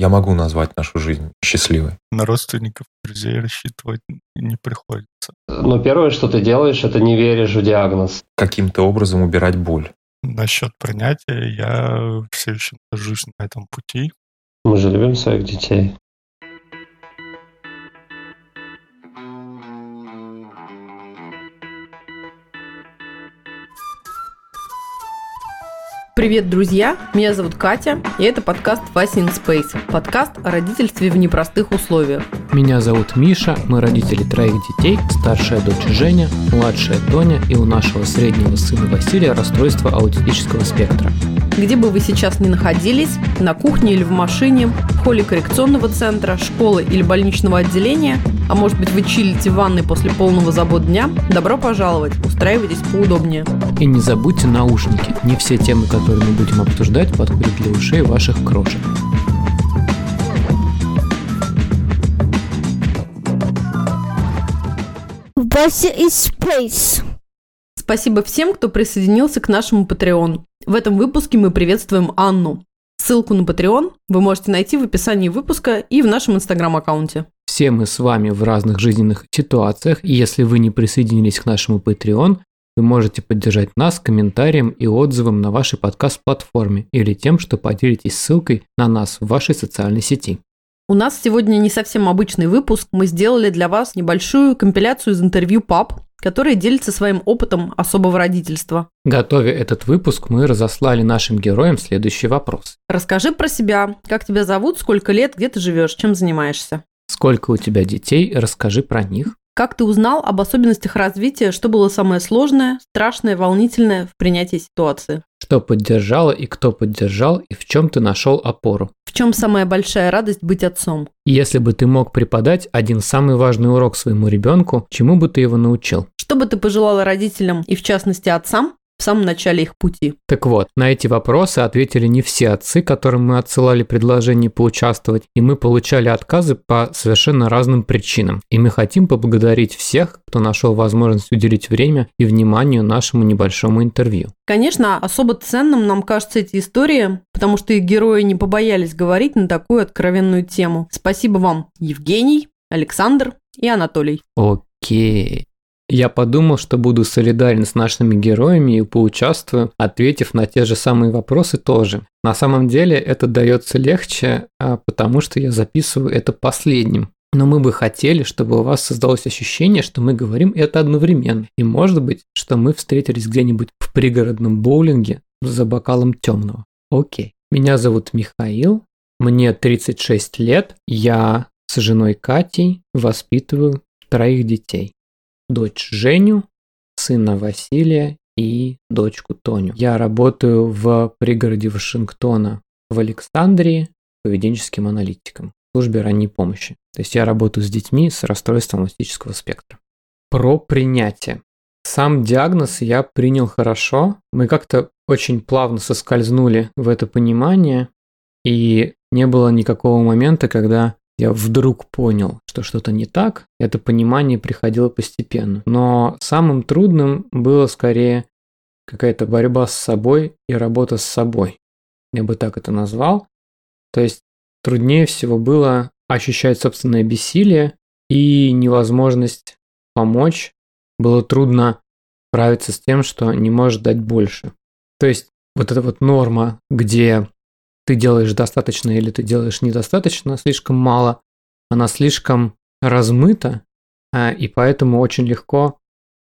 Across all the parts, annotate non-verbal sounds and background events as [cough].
я могу назвать нашу жизнь счастливой. На родственников, друзей рассчитывать не приходится. Но первое, что ты делаешь, это не веришь в диагноз. Каким-то образом убирать боль. Насчет принятия я все еще нахожусь на этом пути. Мы же любим своих детей. Привет, друзья! Меня зовут Катя, и это подкаст Вася in Space. Подкаст о родительстве в непростых условиях. Меня зовут Миша, мы родители троих детей, старшая дочь Женя, младшая Тоня и у нашего среднего сына Василия расстройство аутистического спектра. Где бы вы сейчас ни находились, на кухне или в машине, в холле коррекционного центра, школы или больничного отделения, а может быть вы чилите в ванной после полного забот дня, добро пожаловать, устраивайтесь поудобнее. И не забудьте наушники, не все темы, которые мы будем обсуждать, подходят для ушей ваших крошек. Вася из Space. Спасибо всем, кто присоединился к нашему Patreon. В этом выпуске мы приветствуем Анну. Ссылку на Patreon вы можете найти в описании выпуска и в нашем инстаграм-аккаунте. Все мы с вами в разных жизненных ситуациях, и если вы не присоединились к нашему Patreon, вы можете поддержать нас комментарием и отзывом на вашей подкаст-платформе или тем, что поделитесь ссылкой на нас в вашей социальной сети. У нас сегодня не совсем обычный выпуск. Мы сделали для вас небольшую компиляцию из интервью пап, которые делятся своим опытом особого родительства. Готовя этот выпуск, мы разослали нашим героям следующий вопрос. Расскажи про себя. Как тебя зовут, сколько лет, где ты живешь, чем занимаешься? Сколько у тебя детей, расскажи про них. Как ты узнал об особенностях развития, что было самое сложное, страшное, волнительное в принятии ситуации? Что поддержало и кто поддержал, и в чем ты нашел опору. В чем самая большая радость быть отцом? Если бы ты мог преподать один самый важный урок своему ребенку, чему бы ты его научил? Что бы ты пожелала родителям и в частности отцам в самом начале их пути. Так вот, на эти вопросы ответили не все отцы, которым мы отсылали предложение поучаствовать, и мы получали отказы по совершенно разным причинам. И мы хотим поблагодарить всех, кто нашел возможность уделить время и внимание нашему небольшому интервью. Конечно, особо ценным нам кажутся эти истории, потому что их герои не побоялись говорить на такую откровенную тему. Спасибо вам, Евгений, Александр и Анатолий. Окей. Я подумал, что буду солидарен с нашими героями и поучаствую, ответив на те же самые вопросы тоже. На самом деле это дается легче, а, потому что я записываю это последним. Но мы бы хотели, чтобы у вас создалось ощущение, что мы говорим это одновременно. И может быть, что мы встретились где-нибудь в пригородном боулинге за бокалом темного. Окей. Меня зовут Михаил, мне 36 лет, я с женой Катей воспитываю троих детей дочь Женю, сына Василия и дочку Тоню. Я работаю в пригороде Вашингтона в Александрии поведенческим аналитиком в службе ранней помощи. То есть я работаю с детьми с расстройством аутистического спектра. Про принятие. Сам диагноз я принял хорошо. Мы как-то очень плавно соскользнули в это понимание, и не было никакого момента, когда я вдруг понял, что что-то не так, это понимание приходило постепенно. Но самым трудным было скорее какая-то борьба с собой и работа с собой. Я бы так это назвал. То есть труднее всего было ощущать собственное бессилие и невозможность помочь. Было трудно справиться с тем, что не может дать больше. То есть вот эта вот норма, где ты делаешь достаточно или ты делаешь недостаточно, слишком мало, она слишком размыта, а, и поэтому очень легко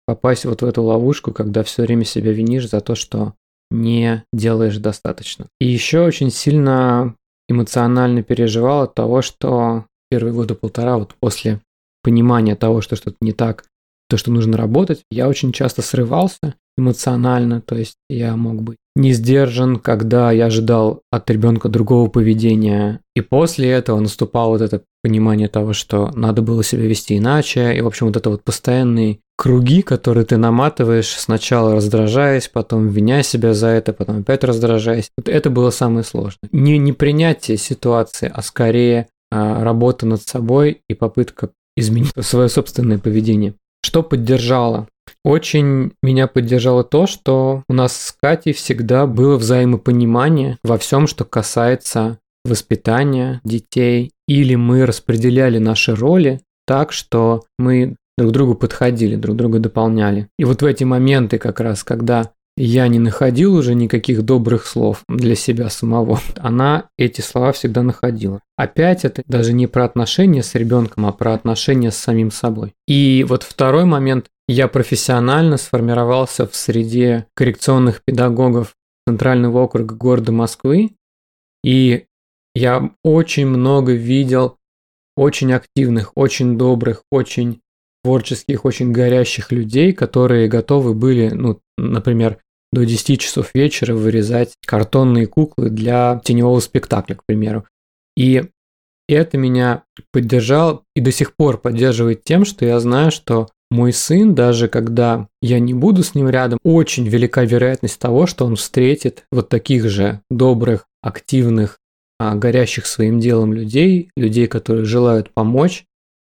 попасть вот в эту ловушку, когда все время себя винишь за то, что не делаешь достаточно. И еще очень сильно эмоционально переживал от того, что первые года полтора вот после понимания того, что что-то не так, то, что нужно работать, я очень часто срывался эмоционально, то есть я мог быть не сдержан, когда я ожидал от ребенка другого поведения. И после этого наступало вот это понимание того, что надо было себя вести иначе. И, в общем, вот это вот постоянные круги, которые ты наматываешь, сначала раздражаясь, потом виня себя за это, потом опять раздражаясь. Вот это было самое сложное. Не, не принятие ситуации, а скорее а, работа над собой и попытка изменить свое собственное поведение. Что поддержало очень меня поддержало то, что у нас с Катей всегда было взаимопонимание во всем, что касается воспитания детей, или мы распределяли наши роли так, что мы друг другу подходили, друг друга дополняли. И вот в эти моменты как раз, когда я не находил уже никаких добрых слов для себя самого. Она эти слова всегда находила. Опять это даже не про отношения с ребенком, а про отношения с самим собой. И вот второй момент. Я профессионально сформировался в среде коррекционных педагогов Центрального округа города Москвы. И я очень много видел очень активных, очень добрых, очень творческих, очень горящих людей, которые готовы были, ну, например, до 10 часов вечера вырезать картонные куклы для теневого спектакля, к примеру. И это меня поддержал и до сих пор поддерживает тем, что я знаю, что мой сын, даже когда я не буду с ним рядом, очень велика вероятность того, что он встретит вот таких же добрых, активных, а, горящих своим делом людей, людей, которые желают помочь,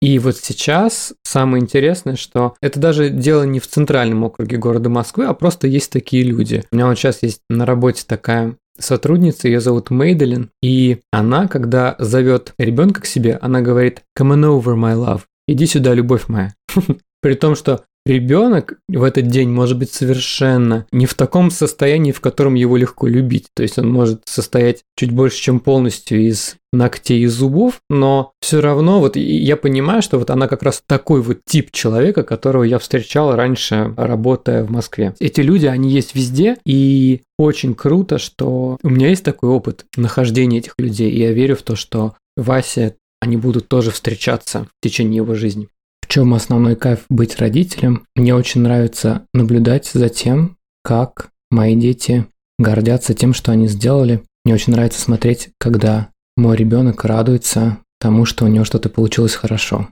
и вот сейчас самое интересное, что это даже дело не в центральном округе города Москвы, а просто есть такие люди. У меня вот сейчас есть на работе такая сотрудница, ее зовут Мейделин, и она, когда зовет ребенка к себе, она говорит «Come on over, my love», «Иди сюда, любовь моя». [laughs] При том, что ребенок в этот день может быть совершенно не в таком состоянии, в котором его легко любить. То есть он может состоять чуть больше, чем полностью из ногтей и зубов, но все равно вот я понимаю, что вот она как раз такой вот тип человека, которого я встречал раньше, работая в Москве. Эти люди, они есть везде, и очень круто, что у меня есть такой опыт нахождения этих людей, и я верю в то, что Вася они будут тоже встречаться в течение его жизни. В чем основной кайф быть родителем? Мне очень нравится наблюдать за тем, как мои дети гордятся тем, что они сделали. Мне очень нравится смотреть, когда мой ребенок радуется тому, что у него что-то получилось хорошо.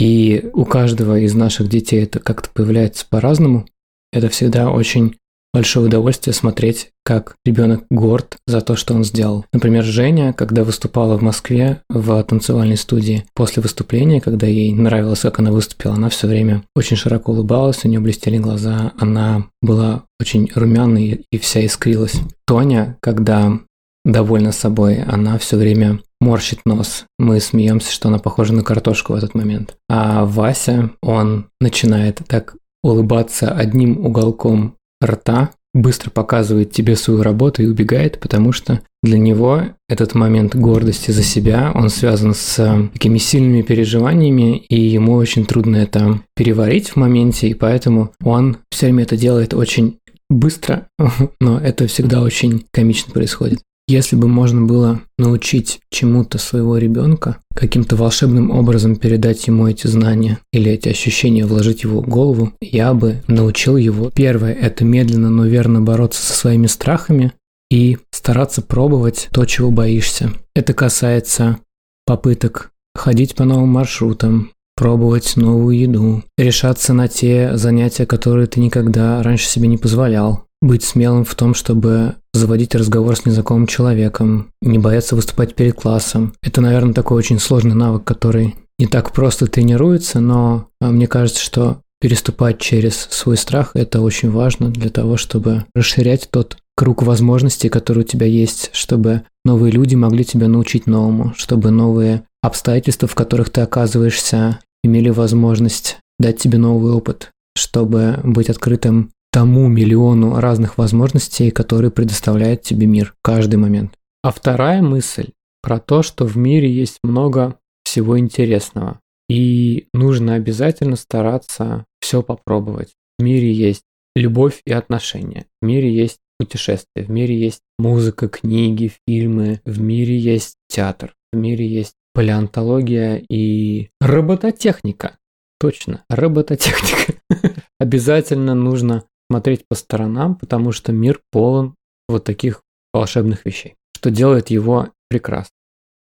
И у каждого из наших детей это как-то появляется по-разному. Это всегда очень большое удовольствие смотреть, как ребенок горд за то, что он сделал. Например, Женя, когда выступала в Москве в танцевальной студии, после выступления, когда ей нравилось, как она выступила, она все время очень широко улыбалась, у нее блестели глаза, она была очень румяной и вся искрилась. Тоня, когда довольна собой, она все время морщит нос. Мы смеемся, что она похожа на картошку в этот момент. А Вася, он начинает так улыбаться одним уголком рта, быстро показывает тебе свою работу и убегает, потому что для него этот момент гордости за себя, он связан с э, такими сильными переживаниями, и ему очень трудно это переварить в моменте, и поэтому он все время это делает очень быстро, [laughs] но это всегда очень комично происходит. Если бы можно было научить чему-то своего ребенка, каким-то волшебным образом передать ему эти знания или эти ощущения вложить его голову, я бы научил его. Первое – это медленно, но верно бороться со своими страхами и стараться пробовать то, чего боишься. Это касается попыток ходить по новым маршрутам, пробовать новую еду, решаться на те занятия, которые ты никогда раньше себе не позволял, быть смелым в том, чтобы заводить разговор с незнакомым человеком, не бояться выступать перед классом. Это, наверное, такой очень сложный навык, который не так просто тренируется, но а, мне кажется, что переступать через свой страх – это очень важно для того, чтобы расширять тот круг возможностей, который у тебя есть, чтобы новые люди могли тебя научить новому, чтобы новые обстоятельства, в которых ты оказываешься, имели возможность дать тебе новый опыт, чтобы быть открытым тому миллиону разных возможностей, которые предоставляет тебе мир каждый момент. А вторая мысль про то, что в мире есть много всего интересного. И нужно обязательно стараться все попробовать. В мире есть любовь и отношения. В мире есть путешествия. В мире есть музыка, книги, фильмы. В мире есть театр. В мире есть палеонтология и робототехника. Точно, робототехника. [laughs] Обязательно нужно смотреть по сторонам, потому что мир полон вот таких волшебных вещей, что делает его прекрасным.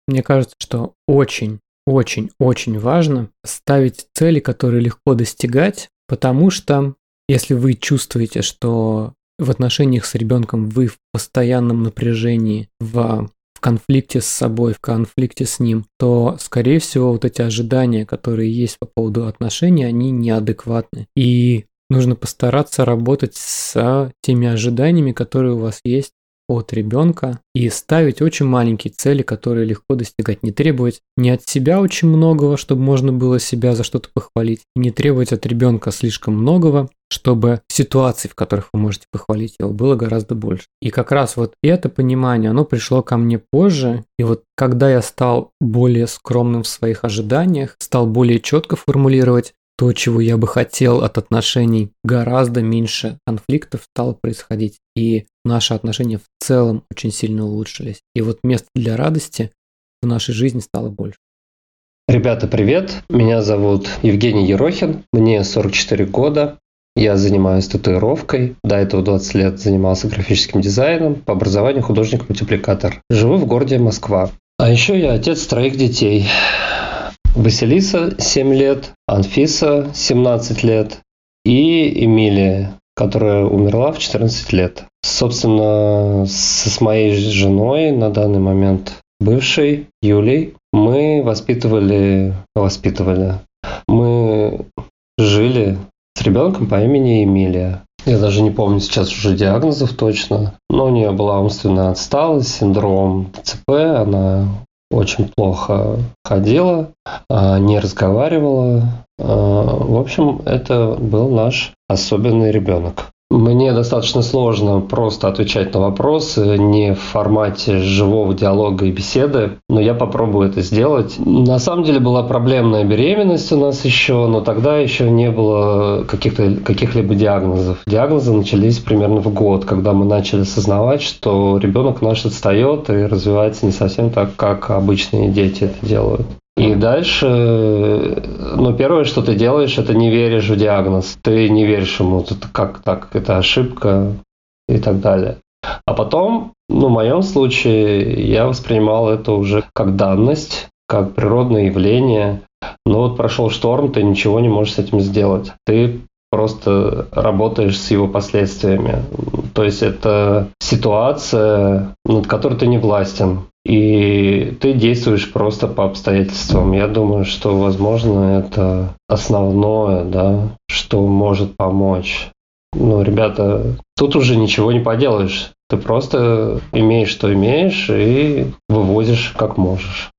Мне кажется, что очень, очень, очень важно ставить цели, которые легко достигать, потому что если вы чувствуете, что в отношениях с ребенком вы в постоянном напряжении, в, в конфликте с собой, в конфликте с ним, то, скорее всего, вот эти ожидания, которые есть по поводу отношений, они неадекватны. И нужно постараться работать с теми ожиданиями, которые у вас есть от ребенка и ставить очень маленькие цели, которые легко достигать. Не требовать не от себя очень многого, чтобы можно было себя за что-то похвалить, не требовать от ребенка слишком многого, чтобы ситуаций, в которых вы можете похвалить его, было гораздо больше. И как раз вот это понимание, оно пришло ко мне позже, и вот когда я стал более скромным в своих ожиданиях, стал более четко формулировать то, чего я бы хотел от отношений, гораздо меньше конфликтов стало происходить, и наши отношения в целом очень сильно улучшились. И вот места для радости в нашей жизни стало больше. Ребята, привет! Меня зовут Евгений Ерохин, мне 44 года, я занимаюсь татуировкой. До этого 20 лет занимался графическим дизайном. По образованию художник-мультипликатор. Живу в городе Москва. А еще я отец троих детей. Василиса 7 лет, Анфиса 17 лет и Эмилия, которая умерла в 14 лет. Собственно, с моей женой на данный момент бывшей Юлей мы воспитывали, воспитывали, мы жили с ребенком по имени Эмилия. Я даже не помню сейчас уже диагнозов точно, но у нее была умственная отсталость, синдром ЦП, она очень плохо ходила, а, не разговаривала. А, в общем, это был наш особенный ребенок. Мне достаточно сложно просто отвечать на вопросы не в формате живого диалога и беседы, но я попробую это сделать. На самом деле была проблемная беременность у нас еще, но тогда еще не было каких-то, каких-либо диагнозов. Диагнозы начались примерно в год, когда мы начали осознавать, что ребенок наш отстает и развивается не совсем так, как обычные дети это делают. И дальше, ну, первое, что ты делаешь, это не веришь в диагноз. Ты не веришь ему, как так, это ошибка и так далее. А потом, ну, в моем случае, я воспринимал это уже как данность, как природное явление. Но вот прошел шторм, ты ничего не можешь с этим сделать. Ты просто работаешь с его последствиями. То есть это ситуация, над которой ты не властен. И ты действуешь просто по обстоятельствам. Я думаю, что, возможно, это основное, да, что может помочь. Ну, ребята, тут уже ничего не поделаешь. Ты просто имеешь, что имеешь, и вывозишь как можешь.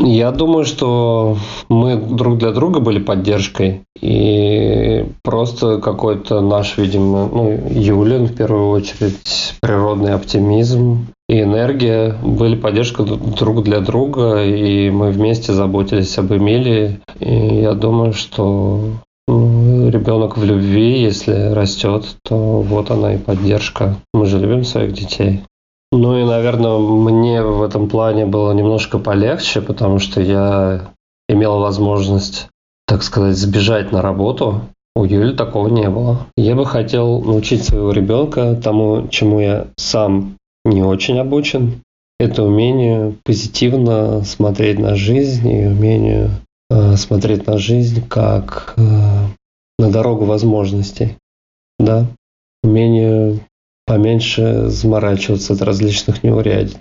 Я думаю, что мы друг для друга были поддержкой. И просто какой-то наш, видимо, ну, Юлин в первую очередь, природный оптимизм и энергия были поддержкой друг для друга, и мы вместе заботились об Эмилии. И я думаю, что ну, ребенок в любви, если растет, то вот она и поддержка. Мы же любим своих детей. Ну и, наверное, мне в этом плане было немножко полегче, потому что я имел возможность, так сказать, сбежать на работу. У Юли такого не было. Я бы хотел научить своего ребенка тому, чему я сам не очень обучен. Это умение позитивно смотреть на жизнь и умение э, смотреть на жизнь как э, на дорогу возможностей. Да? Умение поменьше заморачиваться от различных неурядиц,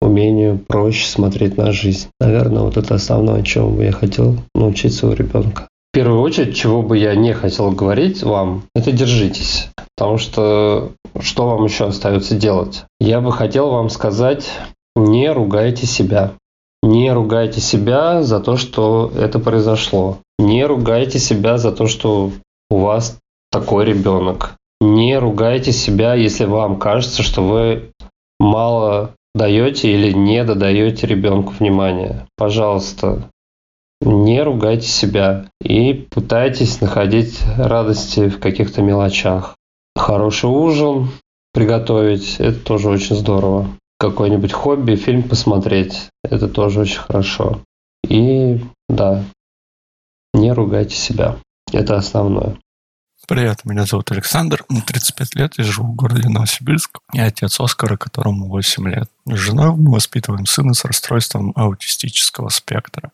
умению проще смотреть на жизнь. Наверное, вот это основное, чему бы я хотел научить своего ребенка. В первую очередь, чего бы я не хотел говорить вам, это держитесь. Потому что что вам еще остается делать? Я бы хотел вам сказать, не ругайте себя. Не ругайте себя за то, что это произошло. Не ругайте себя за то, что у вас такой ребенок. Не ругайте себя, если вам кажется, что вы мало даете или не додаете ребенку внимания. Пожалуйста, не ругайте себя и пытайтесь находить радости в каких-то мелочах. Хороший ужин приготовить – это тоже очень здорово. Какое-нибудь хобби, фильм посмотреть – это тоже очень хорошо. И да, не ругайте себя. Это основное. Привет, меня зовут Александр, мне 35 лет, я живу в городе Новосибирск. Я отец Оскара, которому 8 лет. С женой мы воспитываем сына с расстройством аутистического спектра.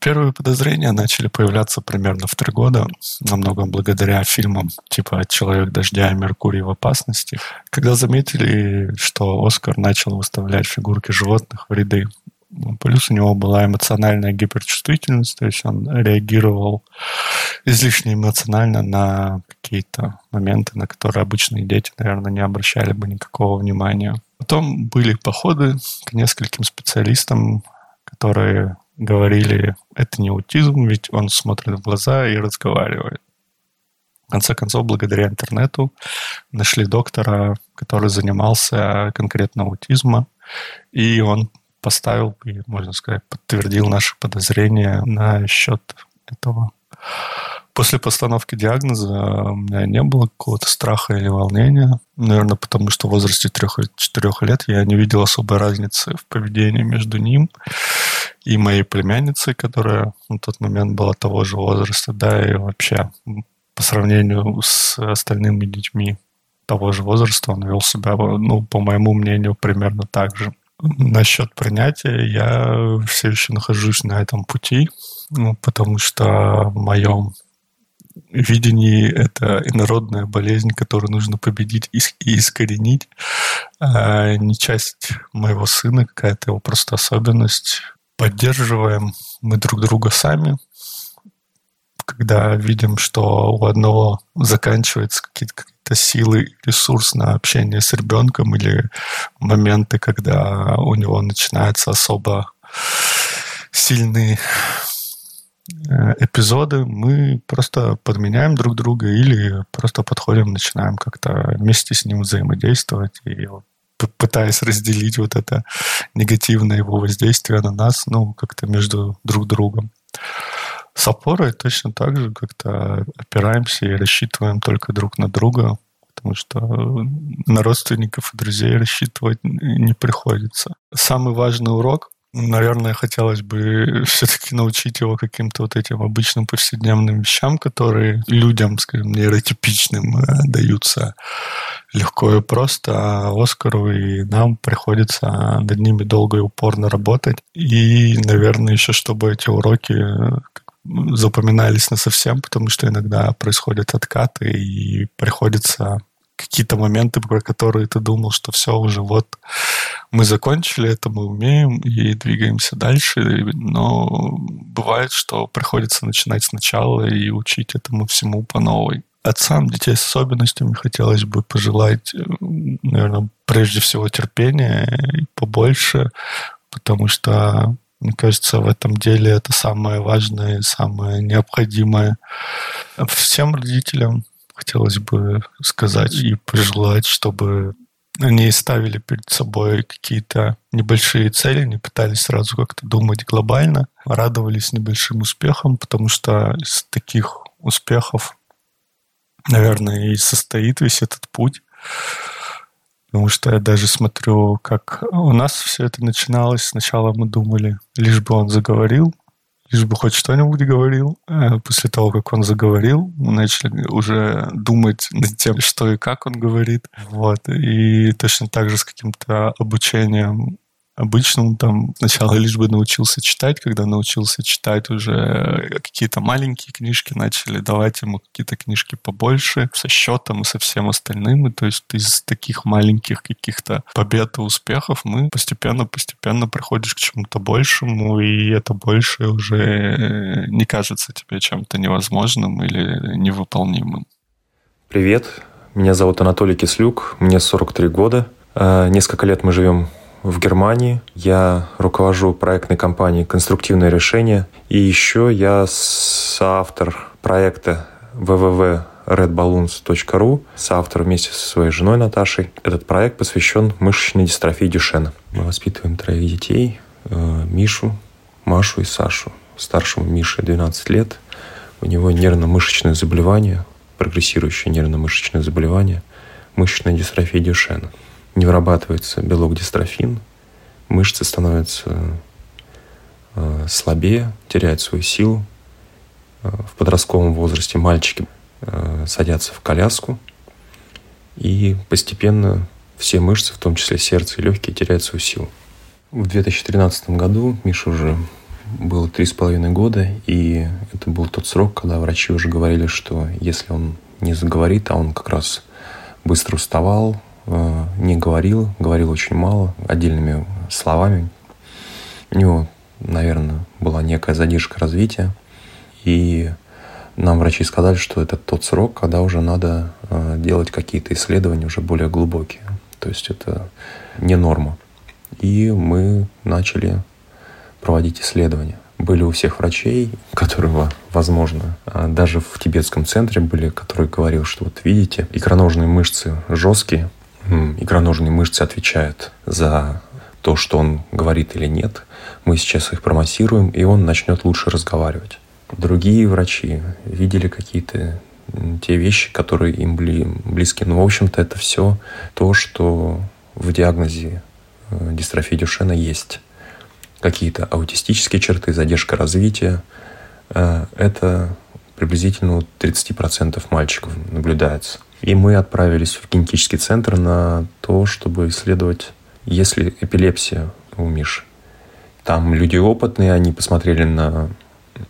Первые подозрения начали появляться примерно в три года, во многом благодаря фильмам типа «Человек дождя» и «Меркурий в опасности», когда заметили, что Оскар начал выставлять фигурки животных в ряды Плюс у него была эмоциональная гиперчувствительность, то есть он реагировал излишне эмоционально на какие-то моменты, на которые обычные дети, наверное, не обращали бы никакого внимания. Потом были походы к нескольким специалистам, которые говорили, это не аутизм, ведь он смотрит в глаза и разговаривает. В конце концов, благодаря интернету нашли доктора, который занимался конкретно аутизмом, и он поставил, и, можно сказать, подтвердил наши подозрения на счет этого. После постановки диагноза у меня не было какого-то страха или волнения. Наверное, потому что в возрасте 3-4 лет я не видел особой разницы в поведении между ним и моей племянницей, которая на тот момент была того же возраста, да, и вообще по сравнению с остальными детьми того же возраста он вел себя, ну, по моему мнению, примерно так же. Насчет принятия я все еще нахожусь на этом пути, ну, потому что в моем видении это инородная болезнь, которую нужно победить и искоренить, а не часть моего сына, какая-то его просто особенность. Поддерживаем мы друг друга сами, когда видим, что у одного заканчиваются какие-то какие силы, ресурс на общение с ребенком или моменты, когда у него начинаются особо сильные э, эпизоды, мы просто подменяем друг друга или просто подходим, начинаем как-то вместе с ним взаимодействовать и пытаясь разделить вот это негативное его воздействие на нас, ну, как-то между друг другом. С опорой точно так же как-то опираемся и рассчитываем только друг на друга, потому что на родственников и друзей рассчитывать не приходится. Самый важный урок Наверное, хотелось бы [laughs] все-таки научить его каким-то вот этим обычным повседневным вещам, которые людям, скажем, нейротипичным э, даются легко и просто, а Оскару и нам приходится над ними долго и упорно работать. И, наверное, еще чтобы эти уроки э, запоминались на совсем, потому что иногда происходят откаты и приходится какие-то моменты, про которые ты думал, что все уже вот мы закончили это, мы умеем и двигаемся дальше, но бывает, что приходится начинать сначала и учить этому всему по новой. Отцам детей с особенностями хотелось бы пожелать, э, наверное, прежде всего терпения и побольше, потому что мне кажется, в этом деле это самое важное самое необходимое. Всем родителям хотелось бы сказать и пожелать, чтобы они ставили перед собой какие-то небольшие цели, не пытались сразу как-то думать глобально, радовались небольшим успехам, потому что из таких успехов, наверное, и состоит весь этот путь. Потому что я даже смотрю, как у нас все это начиналось. Сначала мы думали, лишь бы он заговорил, лишь бы хоть что-нибудь говорил. А после того, как он заговорил, мы начали уже думать [laughs] над тем, что и как он говорит. Вот. И точно так же с каким-то обучением обычному там сначала лишь бы научился читать, когда научился читать уже какие-то маленькие книжки, начали давать ему какие-то книжки побольше, со счетом и со всем остальным. И то есть из таких маленьких каких-то побед и успехов мы постепенно-постепенно приходишь к чему-то большему, и это большее уже не кажется тебе чем-то невозможным или невыполнимым. Привет, меня зовут Анатолий Кислюк, мне 43 года. Э, несколько лет мы живем в Германии. Я руковожу проектной компанией «Конструктивное решение». И еще я соавтор проекта www.redballoons.ru, соавтор вместе со своей женой Наташей. Этот проект посвящен мышечной дистрофии Дюшена. Мы воспитываем троих детей. Э, Мишу, Машу и Сашу. Старшему Мише 12 лет. У него нервно-мышечное заболевание, прогрессирующее нервно-мышечное заболевание, мышечная дистрофия Дюшена не вырабатывается белок дистрофин, мышцы становятся э, слабее, теряют свою силу. Э, в подростковом возрасте мальчики э, садятся в коляску, и постепенно все мышцы, в том числе сердце и легкие, теряют свою силу. В 2013 году Миша уже было три с половиной года, и это был тот срок, когда врачи уже говорили, что если он не заговорит, а он как раз быстро уставал, не говорил, говорил очень мало, отдельными словами. У него, наверное, была некая задержка развития, и нам врачи сказали, что это тот срок, когда уже надо э, делать какие-то исследования уже более глубокие. То есть это не норма. И мы начали проводить исследования. Были у всех врачей, которые, возможно, а даже в тибетском центре были, которые говорил, что вот видите, икроножные мышцы жесткие, икроножные мышцы отвечают за то, что он говорит или нет. Мы сейчас их промассируем, и он начнет лучше разговаривать. Другие врачи видели какие-то те вещи, которые им были близки. Но, ну, в общем-то, это все то, что в диагнозе э, дистрофии Дюшена есть. Какие-то аутистические черты, задержка развития. Э, это приблизительно у 30% мальчиков наблюдается. И мы отправились в генетический центр на то, чтобы исследовать, есть ли эпилепсия у Миши. Там люди опытные, они посмотрели на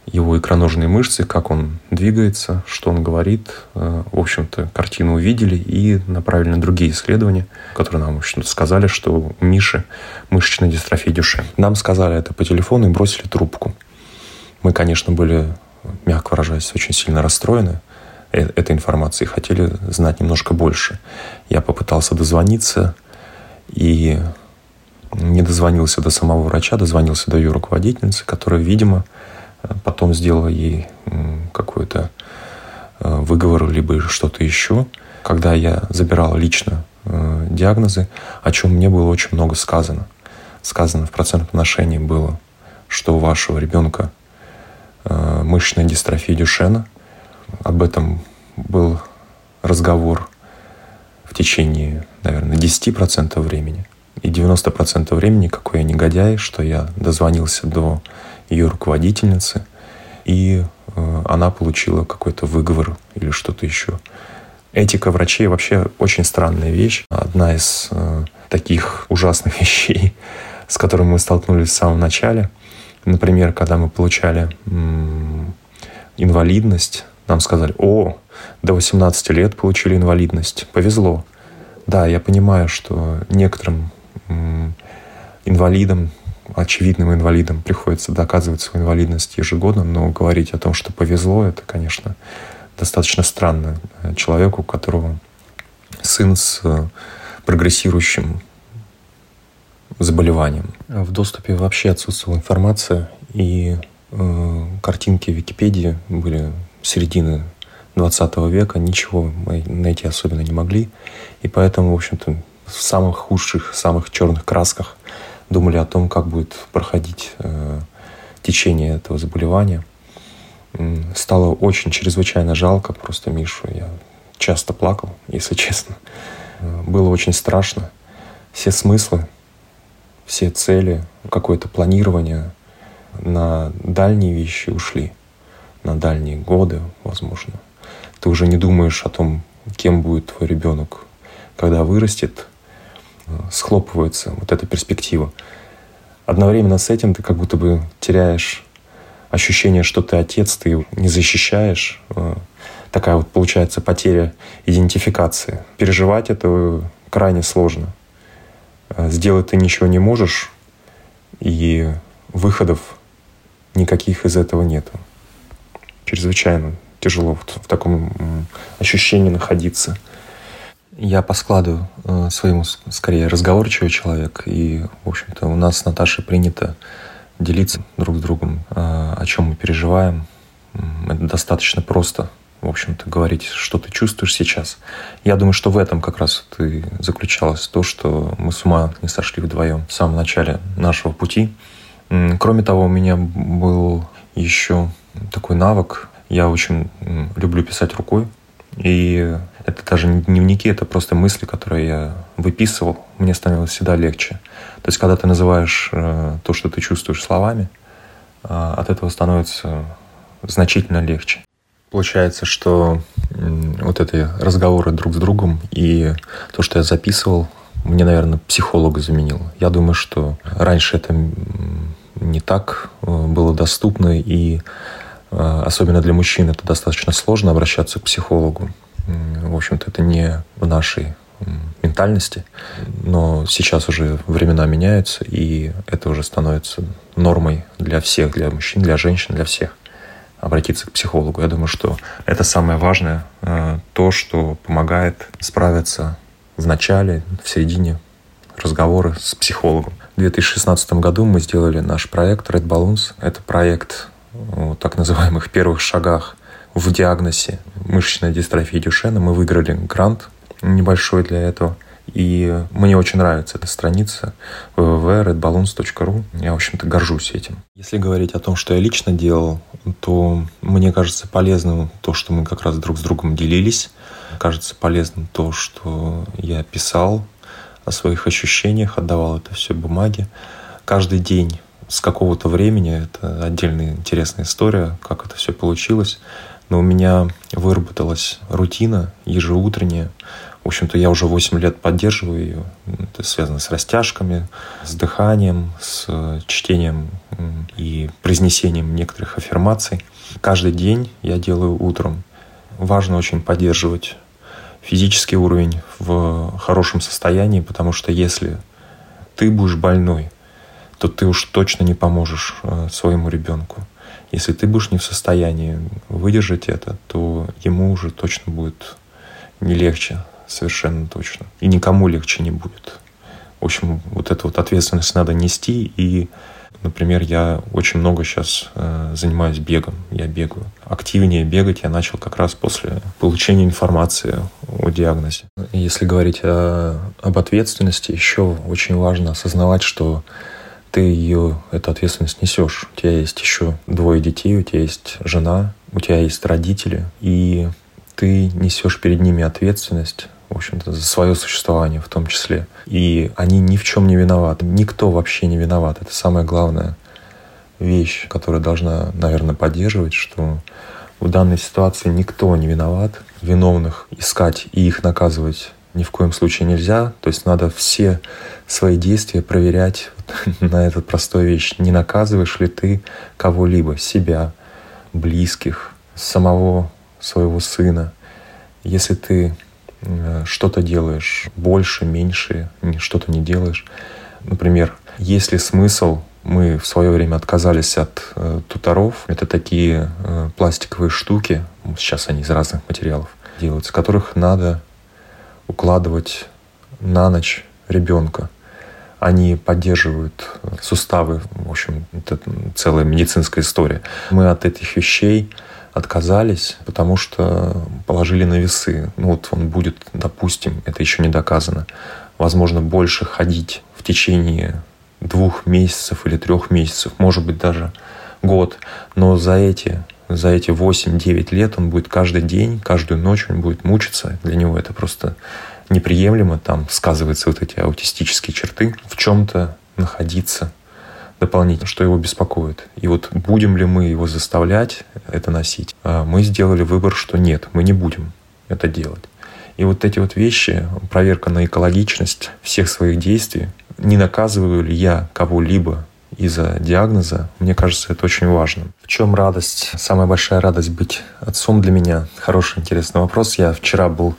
его икроножные мышцы, как он двигается, что он говорит. Э, в общем-то, картину увидели и направили на другие исследования, которые нам, сказали, что у Миши мышечная дистрофия Дюшен. Нам сказали это по телефону и бросили трубку. Мы, конечно, были, мягко выражаясь, очень сильно расстроены э, этой информацией, хотели знать немножко больше. Я попытался дозвониться и не дозвонился до самого врача, дозвонился до ее руководительницы, которая, видимо, потом сделала ей какой-то э, выговор, либо что-то еще. Когда я забирал лично э, диагнозы, о чем мне было очень много сказано. Сказано в процентном отношении было, что у вашего ребенка э, мышечная дистрофия Дюшена. Об этом был разговор в течение, наверное, 10% времени. И 90% времени, какой я негодяй, что я дозвонился до ее руководительницы, и э, она получила какой-то выговор или что-то еще. Этика врачей вообще очень странная вещь. Одна из э, таких ужасных [laughs] вещей, с которыми мы столкнулись в самом начале. Например, когда мы получали инвалидность, нам сказали, о, до 18 лет получили инвалидность, повезло. Да, я понимаю, что некоторым инвалидам очевидным инвалидам приходится доказывать свою инвалидность ежегодно, но говорить о том, что повезло, это, конечно, достаточно странно человеку, у которого сын с э, прогрессирующим заболеванием. В доступе вообще отсутствовала информация, и э, картинки Википедии были середины 20 века, ничего мы найти особенно не могли, и поэтому, в общем-то, в самых худших, самых черных красках думали о том, как будет проходить э, течение этого заболевания. Стало очень чрезвычайно жалко просто Мишу. Я часто плакал, если [laughs] честно. Э, было очень страшно. Все смыслы, все цели, какое-то планирование на дальние вещи ушли. На дальние годы, возможно. Ты уже не думаешь о том, кем будет твой ребенок, когда вырастет, схлопывается вот эта перспектива. Одновременно с этим ты как будто бы теряешь ощущение, что ты отец, ты не защищаешь. Э, такая вот получается потеря идентификации. Переживать это крайне сложно. Э, сделать ты ничего не можешь, и выходов никаких из этого нету. Чрезвычайно тяжело в, в таком ощущении находиться – я по складу э, своему скорее разговорчивый человек, и, в общем-то, у нас с Наташей принято делиться друг с другом, э, о чем мы переживаем. Это достаточно просто, в общем-то, говорить, что ты чувствуешь сейчас. Я думаю, что в этом как раз и заключалось то, что мы с ума не сошли вдвоем в самом начале нашего пути. Кроме того, у меня был еще такой навык. Я очень люблю писать рукой. И это даже не дневники, это просто мысли, которые я выписывал. Мне становилось всегда легче. То есть, когда ты называешь э, то, что ты чувствуешь словами, э, от этого становится значительно легче. Получается, что вот эти разговоры друг с другом и то, что я записывал, мне, наверное, психолога заменил. Я думаю, что раньше это не так э, было доступно, и особенно для мужчин это достаточно сложно обращаться к психологу. В общем-то, это не в нашей ментальности. Но сейчас уже времена меняются, и это уже становится нормой для всех, для мужчин, для женщин, для всех обратиться к психологу. Я думаю, что это самое важное, э, то, что помогает справиться в начале, в середине разговора с психологом. В 2016 году мы сделали наш проект Red Balloons. Это проект о так называемых первых шагах в диагнозе мышечной дистрофии Дюшена. Мы выиграли грант небольшой для этого. И мне очень нравится эта страница www.redballoons.ru. Я, в общем-то, горжусь этим. Если говорить о том, что я лично делал, то мне кажется полезным то, что мы как раз друг с другом делились. Кажется полезным то, что я писал о своих ощущениях, отдавал это все бумаге. Каждый день с какого-то времени, это отдельная интересная история, как это все получилось, но у меня выработалась рутина ежеутренняя, в общем-то, я уже 8 лет поддерживаю ее. Это связано с растяжками, с дыханием, с чтением и произнесением некоторых аффирмаций. Каждый день я делаю утром. Важно очень поддерживать физический уровень в хорошем состоянии, потому что если ты будешь больной, то ты уж точно не поможешь э, своему ребенку. Если ты будешь не в состоянии выдержать это, то ему уже точно будет не легче совершенно точно. И никому легче не будет. В общем, вот эту вот ответственность надо нести. И, например, я очень много сейчас э, занимаюсь бегом. Я бегаю. Активнее бегать я начал как раз после получения информации о диагнозе. Если говорить о, об ответственности, еще очень важно осознавать, что ты ее, эту ответственность несешь. У тебя есть еще двое детей, у тебя есть жена, у тебя есть родители, и ты несешь перед ними ответственность в общем-то, за свое существование в том числе. И они ни в чем не виноваты. Никто вообще не виноват. Это самая главная вещь, которая должна, наверное, поддерживать, что в данной ситуации никто не виноват. Виновных искать и их наказывать ни в коем случае нельзя. То есть надо все свои действия проверять [laughs] на эту простую вещь. Не наказываешь ли ты кого-либо, себя, близких, самого своего сына. Если ты что-то делаешь больше, меньше, что-то не делаешь. Например, есть ли смысл мы в свое время отказались от э, туторов. Это такие э, пластиковые штуки, сейчас они из разных материалов делаются, которых надо укладывать на ночь ребенка. Они поддерживают суставы, в общем, это целая медицинская история. Мы от этих вещей отказались, потому что положили на весы. Ну вот он будет, допустим, это еще не доказано, возможно, больше ходить в течение двух месяцев или трех месяцев, может быть, даже год. Но за эти, за эти 8-9 лет он будет каждый день, каждую ночь он будет мучиться. Для него это просто неприемлемо. Там сказываются вот эти аутистические черты. В чем-то находиться дополнительно, что его беспокоит. И вот будем ли мы его заставлять это носить? А мы сделали выбор, что нет, мы не будем это делать. И вот эти вот вещи, проверка на экологичность всех своих действий, не наказываю ли я кого-либо из-за диагноза, мне кажется, это очень важно. В чем радость? Самая большая радость быть отцом для меня? Хороший, интересный вопрос. Я вчера был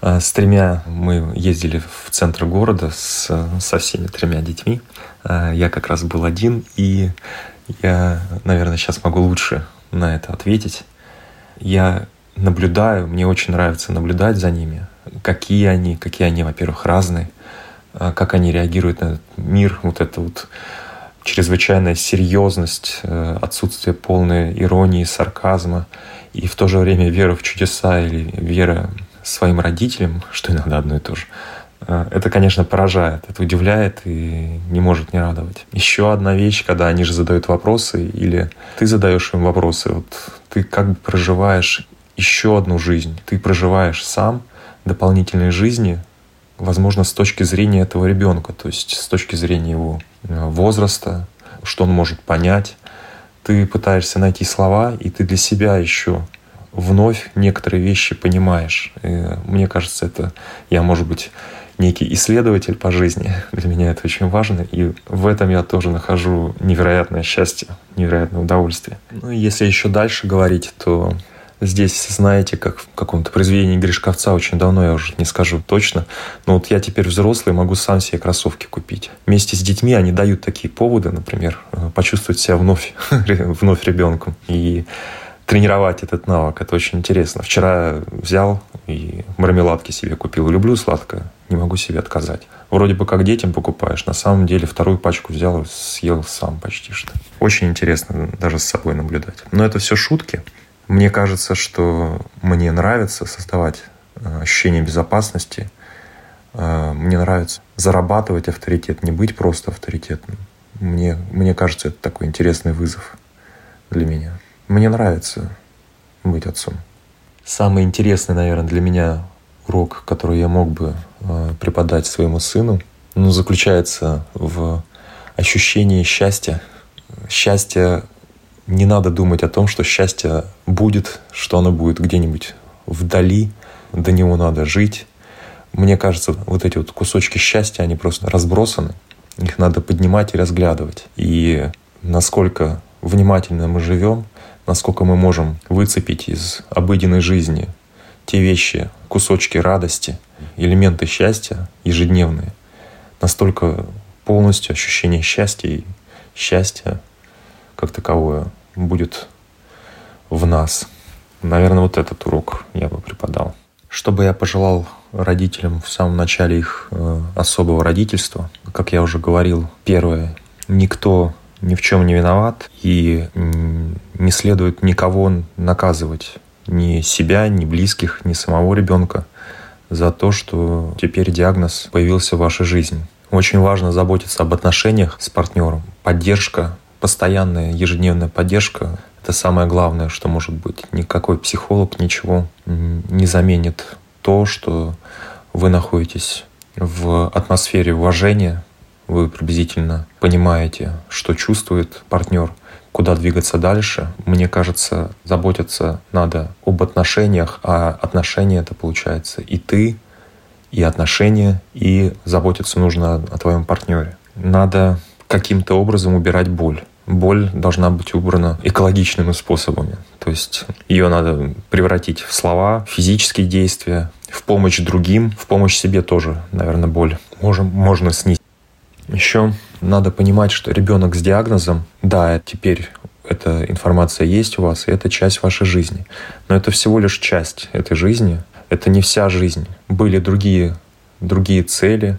с тремя, мы ездили в центр города с, со всеми тремя детьми. А, я как раз был один, и я, наверное, сейчас могу лучше на это ответить. Я наблюдаю, мне очень нравится наблюдать за ними, какие они, какие они, во-первых, разные, а, как они реагируют на этот мир, вот это вот чрезвычайная серьезность, э, отсутствие полной иронии, сарказма и в то же время вера в чудеса или вера своим родителям, что иногда одно и то же, э, это, конечно, поражает, это удивляет и не может не радовать. Еще одна вещь, когда они же задают вопросы, или ты задаешь им вопросы, вот ты как бы проживаешь еще одну жизнь, ты проживаешь сам дополнительной жизни, возможно, с точки зрения этого ребенка, то есть с точки зрения его э, возраста, что он может понять. Ты пытаешься найти слова, и ты для себя еще вновь некоторые вещи понимаешь. И мне кажется, это я, может быть, некий исследователь по жизни. [laughs] Для меня это очень важно. И в этом я тоже нахожу невероятное счастье, невероятное удовольствие. Ну если еще дальше говорить, то здесь, знаете, как в каком-то произведении Гришковца очень давно, я уже не скажу точно, но вот я теперь взрослый, могу сам себе кроссовки купить. Вместе с детьми они дают такие поводы, например, э, почувствовать себя вновь, [laughs] вновь ребенком. И тренировать этот навык. Это очень интересно. Вчера взял и мармеладки себе купил. Люблю сладкое, не могу себе отказать. Вроде бы как детям покупаешь, на самом деле вторую пачку взял и съел сам почти что. Очень интересно даже с собой наблюдать. Но это все шутки. Мне кажется, что мне нравится создавать э, ощущение безопасности. Э, мне нравится зарабатывать авторитет, не быть просто авторитетным. Мне, мне кажется, это такой интересный вызов для меня. Мне нравится быть отцом. Самый интересный, наверное, для меня урок, который я мог бы э, преподать своему сыну, ну, заключается в ощущении счастья. Счастье не надо думать о том, что счастье будет, что оно будет где-нибудь вдали, до него надо жить. Мне кажется, вот эти вот кусочки счастья, они просто разбросаны. Их надо поднимать и разглядывать. И насколько внимательно мы живем, насколько мы можем выцепить из обыденной жизни те вещи, кусочки радости, элементы счастья ежедневные, настолько полностью ощущение счастья и счастья как таковое будет в нас. Наверное, вот этот урок я бы преподал. Что бы я пожелал родителям в самом начале их э, особого родительства? Как я уже говорил, первое, никто ни в чем не виноват, и не следует никого наказывать, ни себя, ни близких, ни самого ребенка за то, что теперь диагноз появился в вашей жизни. Очень важно заботиться об отношениях с партнером. Поддержка, постоянная ежедневная поддержка – это самое главное, что может быть. Никакой психолог ничего не заменит то, что вы находитесь в атмосфере уважения, вы приблизительно понимаете, что чувствует партнер, куда двигаться дальше. Мне кажется, заботиться надо об отношениях, а отношения это получается и ты, и отношения, и заботиться нужно о твоем партнере. Надо каким-то образом убирать боль. Боль должна быть убрана экологичными способами. То есть ее надо превратить в слова, физические действия, в помощь другим, в помощь себе тоже, наверное, боль можем, можно снизить. Еще надо понимать, что ребенок с диагнозом, да, теперь эта информация есть у вас, и это часть вашей жизни. Но это всего лишь часть этой жизни. Это не вся жизнь. Были другие, другие цели,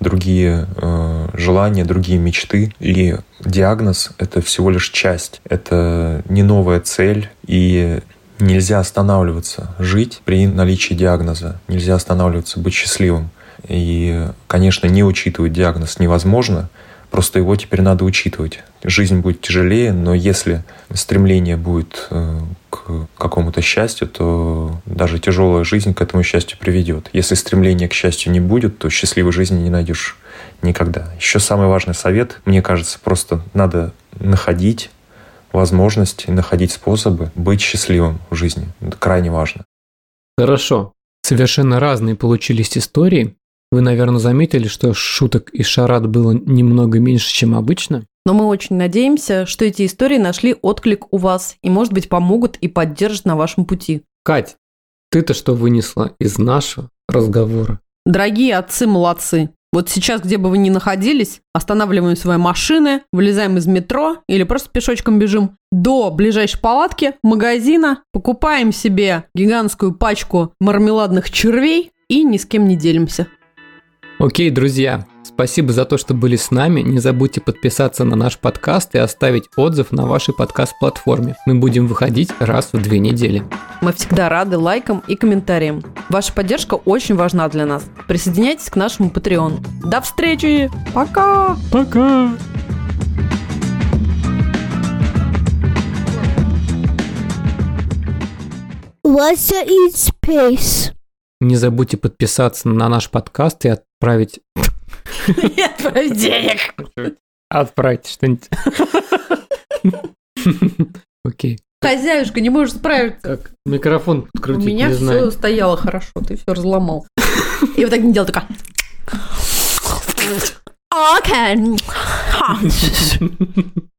другие э, желания, другие мечты. И диагноз — это всего лишь часть. Это не новая цель. И нельзя останавливаться жить при наличии диагноза. Нельзя останавливаться быть счастливым. И, конечно, не учитывать диагноз невозможно, просто его теперь надо учитывать. Жизнь будет тяжелее, но если стремление будет э, к какому-то счастью, то даже тяжелая жизнь к этому счастью приведет. Если стремления к счастью не будет, то счастливой жизни не найдешь никогда. Еще самый важный совет, мне кажется, просто надо находить возможности, находить способы быть счастливым в жизни. Это крайне важно. Хорошо. Совершенно разные получились истории. Вы, наверное, заметили, что шуток и шарат было немного меньше, чем обычно. Но мы очень надеемся, что эти истории нашли отклик у вас и, может быть, помогут и поддержат на вашем пути. Кать, ты-то что вынесла из нашего разговора? Дорогие отцы молодцы. Вот сейчас, где бы вы ни находились, останавливаем свои машины, вылезаем из метро или просто пешочком бежим до ближайшей палатки, магазина, покупаем себе гигантскую пачку мармеладных червей и ни с кем не делимся. Окей, друзья, спасибо за то, что были с нами. Не забудьте подписаться на наш подкаст и оставить отзыв на вашей подкаст-платформе. Мы будем выходить раз в две недели. Мы всегда рады лайкам и комментариям. Ваша поддержка очень важна для нас. Присоединяйтесь к нашему Patreon. До встречи! Пока! Пока! Russia in space. Не забудьте подписаться на наш подкаст и отправить... И отправить денег. Отправить что-нибудь. [laughs] Окей. Хозяюшка, не можешь справиться. Так, микрофон У подкрутить, меня не все знаю. стояло хорошо, ты все разломал. И вот так не делал, такая. [laughs] Окей. [laughs]